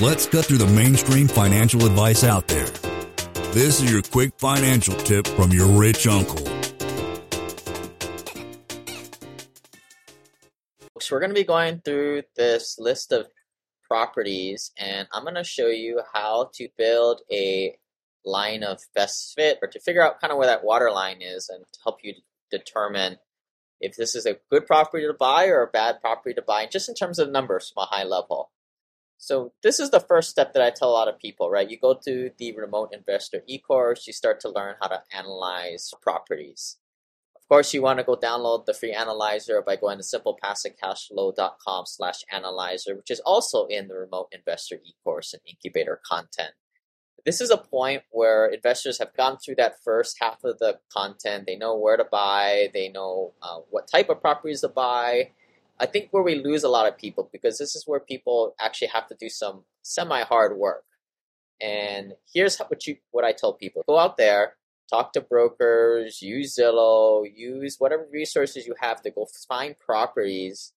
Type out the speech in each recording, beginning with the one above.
Let's cut through the mainstream financial advice out there. This is your quick financial tip from your rich uncle. So we're going to be going through this list of properties and I'm going to show you how to build a line of best fit or to figure out kind of where that water line is and to help you determine if this is a good property to buy or a bad property to buy, just in terms of numbers from a high level. So this is the first step that I tell a lot of people, right? You go to the Remote Investor e-course, you start to learn how to analyze properties. Of course, you want to go download the free analyzer by going to simplepassivecashflow.com slash analyzer, which is also in the Remote Investor e-course and incubator content. This is a point where investors have gone through that first half of the content. They know where to buy, they know uh, what type of properties to buy. I think where we lose a lot of people because this is where people actually have to do some semi hard work. And here's what you what I tell people: go out there, talk to brokers, use Zillow, use whatever resources you have to go find properties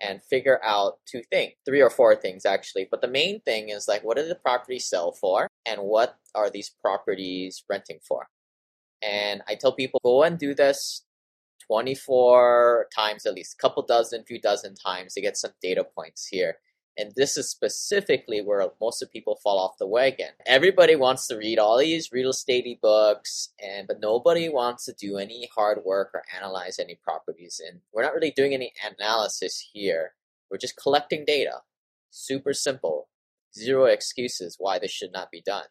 and figure out two things, three or four things actually. But the main thing is like, what did the property sell for, and what are these properties renting for? And I tell people go and do this 24 times at least, a couple dozen, few dozen times to get some data points here. And this is specifically where most of people fall off the wagon. Everybody wants to read all these real estate books, and but nobody wants to do any hard work or analyze any properties. And we're not really doing any analysis here. We're just collecting data. Super simple. Zero excuses why this should not be done.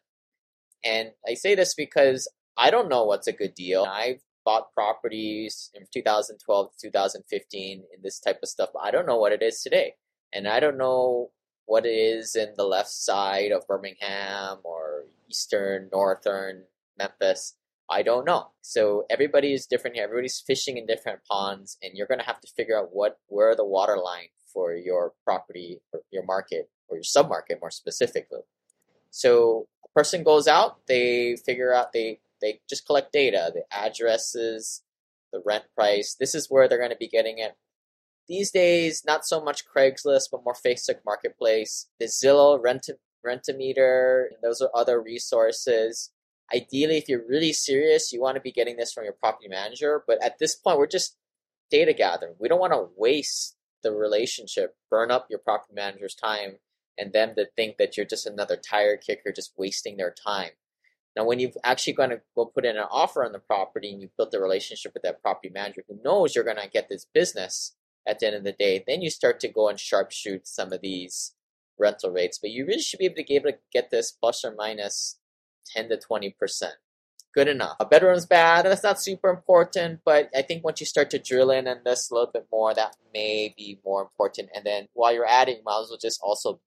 And I say this because I don't know what's a good deal. I've bought properties in 2012 to 2015 in this type of stuff, but I don't know what it is today and I don't know what it is in the left side of Birmingham or eastern, northern Memphis. I don't know. So everybody is different here. Everybody's fishing in different ponds, and you're going to have to figure out what where the water line for your property, or your market, or your submarket more specifically. So a person goes out, they figure out they they just collect data, the addresses, the rent price. This is where they're going to be getting it these days, not so much Craigslist, but more Facebook Marketplace, the Zillow rent Rentometer, those are other resources. Ideally, if you're really serious, you want to be getting this from your property manager. But at this point, we're just data gathering. We don't want to waste the relationship, burn up your property manager's time, and them to think that you're just another tire kicker, just wasting their time. Now, when you've actually going to go put in an offer on the property and you've built a relationship with that property manager who knows you're going to get this business, at the end of the day. Then you start to go and sharpshoot some of these rental rates, but you really should be able to be able to get this plus or minus 10 to 20 percent. Good enough. A bedroom's bad, that's not super important, but I think once you start to drill in on this a little bit more, that may be more important. And then while you're adding, might as well just also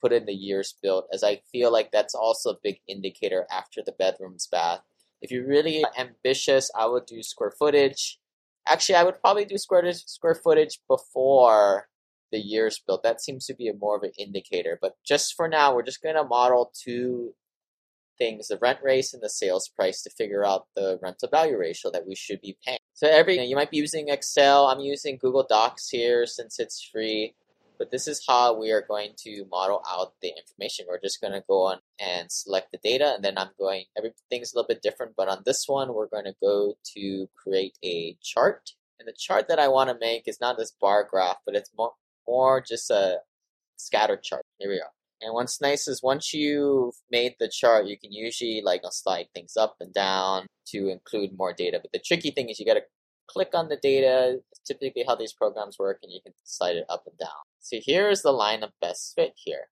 put in the years built, as I feel like that's also a big indicator after the bedroom's bath. If you're really ambitious, I would do square footage. Actually, I would probably do square square footage before the years built. That seems to be a more of an indicator. But just for now, we're just going to model two things: the rent rate and the sales price to figure out the rental value ratio that we should be paying. So every you might be using Excel. I'm using Google Docs here since it's free. But this is how we are going to model out the information. We're just going to go on and select the data, and then I'm going, everything's a little bit different, but on this one, we're going to go to create a chart. And the chart that I want to make is not this bar graph, but it's more, more just a scatter chart. Here we go. And what's nice is once you've made the chart, you can usually like slide things up and down to include more data. But the tricky thing is you got to click on the data. Typically how these programs work, and you can slide it up and down. So here's the line of best fit here.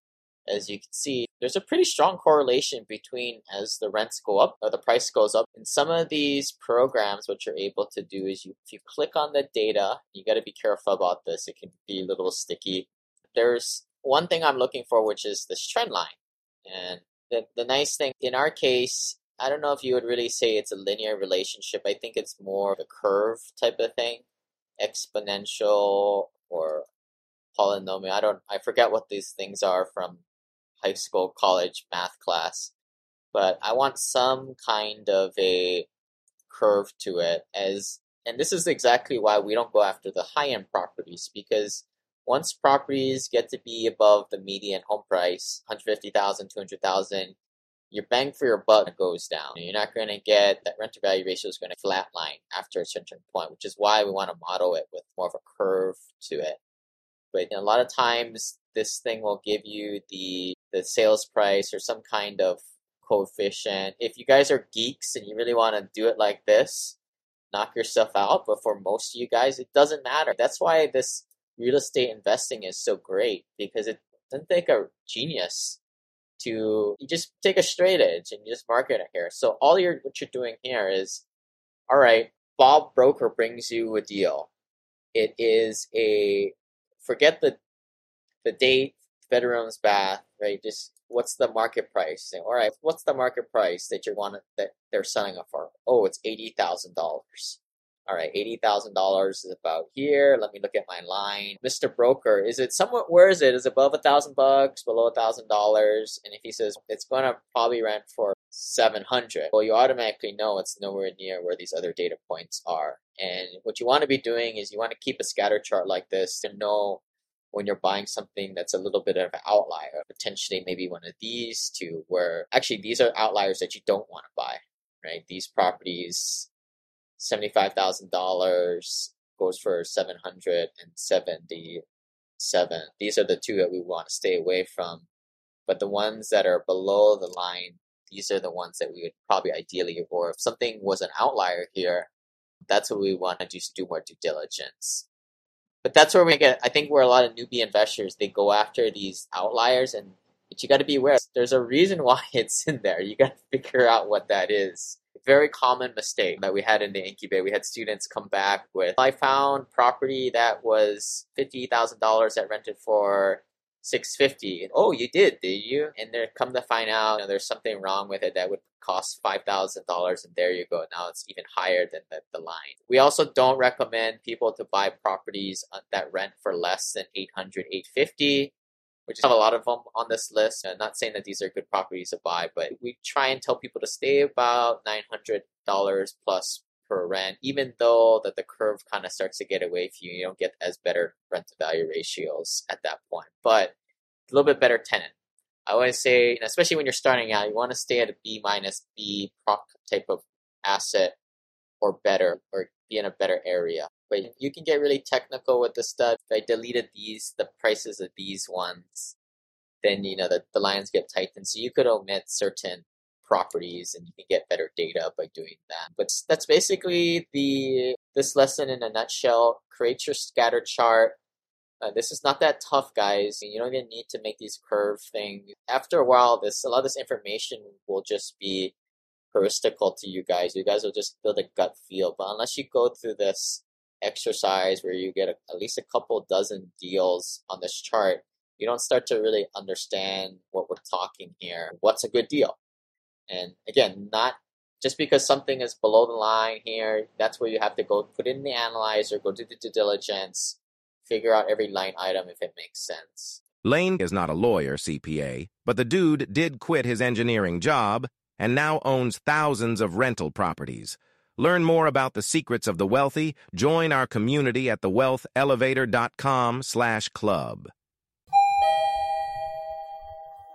As you can see, there's a pretty strong correlation between as the rents go up or the price goes up. In some of these programs, what you're able to do is you, if you click on the data, you got to be careful about this. It can be a little sticky. There's one thing I'm looking for, which is this trend line. And the, the nice thing in our case, I don't know if you would really say it's a linear relationship. I think it's more of a curve type of thing, exponential or polynomial. I don't, I forget what these things are from high school, college math class, but I want some kind of a curve to it as, and this is exactly why we don't go after the high end properties because once properties get to be above the median home price, 150,000, 200,000, your bang for your buck goes down. You're not going to get that rent to value ratio is going to flatline after a certain point, which is why we want to model it with more of a curve to it. But a lot of times, this thing will give you the the sales price or some kind of coefficient. If you guys are geeks and you really want to do it like this, knock yourself out. But for most of you guys, it doesn't matter. That's why this real estate investing is so great because it doesn't take a genius to you just take a straight edge and you just market it here. So all you're what you're doing here is, all right, Bob Broker brings you a deal. It is a forget the the date, bedrooms, bath, right? Just what's the market price? All right, what's the market price that you want that they're selling it for? Oh, it's eighty thousand dollars. All right, eighty thousand dollars is about here. Let me look at my line, Mister Broker. Is it somewhat? Where is it? Is it above a thousand bucks? Below a thousand dollars? And if he says it's going to probably rent for seven hundred, well, you automatically know it's nowhere near where these other data points are. And what you want to be doing is you want to keep a scatter chart like this to know when you're buying something that's a little bit of an outlier, potentially maybe one of these two, where actually these are outliers that you don't want to buy, right? These properties $75,000 goes for 777. These are the two that we want to stay away from. But the ones that are below the line, these are the ones that we would probably ideally, or if something was an outlier here, that's what we want to do, do more due diligence. But that's where we get, I think where a lot of newbie investors, they go after these outliers and but you got to be aware there's a reason why it's in there. You got to figure out what that is very common mistake that we had in the incubator. We had students come back with, I found property that was $50,000 that rented for 650 oh you did did you? And then come to find out you know, there's something wrong with it that would cost $5000 and there you go. Now it's even higher than the, the line. We also don't recommend people to buy properties that rent for less than 800 850 we just have a lot of them on this list. I'm not saying that these are good properties to buy, but we try and tell people to stay about $900 plus per rent, even though that the curve kind of starts to get away from you. You don't get as better rent to value ratios at that point, but a little bit better tenant. I always say, especially when you're starting out, you want to stay at a B minus B prop type of asset or better, or be in a better area. But you can get really technical with the stuff. If I deleted these, the prices of these ones, then you know the, the lines get tightened. So you could omit certain properties and you can get better data by doing that. But that's basically the this lesson in a nutshell. Create your scatter chart. Uh, this is not that tough, guys. You don't even need to make these curve things. After a while, this a lot of this information will just be heuristical to you guys. You guys will just build a gut feel. But unless you go through this exercise where you get a, at least a couple dozen deals on this chart, you don't start to really understand what we're talking here. What's a good deal? And again, not just because something is below the line here, that's where you have to go put in the analyzer, go do the due diligence, figure out every line item if it makes sense. Lane is not a lawyer, CPA, but the dude did quit his engineering job and now owns thousands of rental properties. Learn more about the secrets of the wealthy. Join our community at thewealthelevator.com slash club.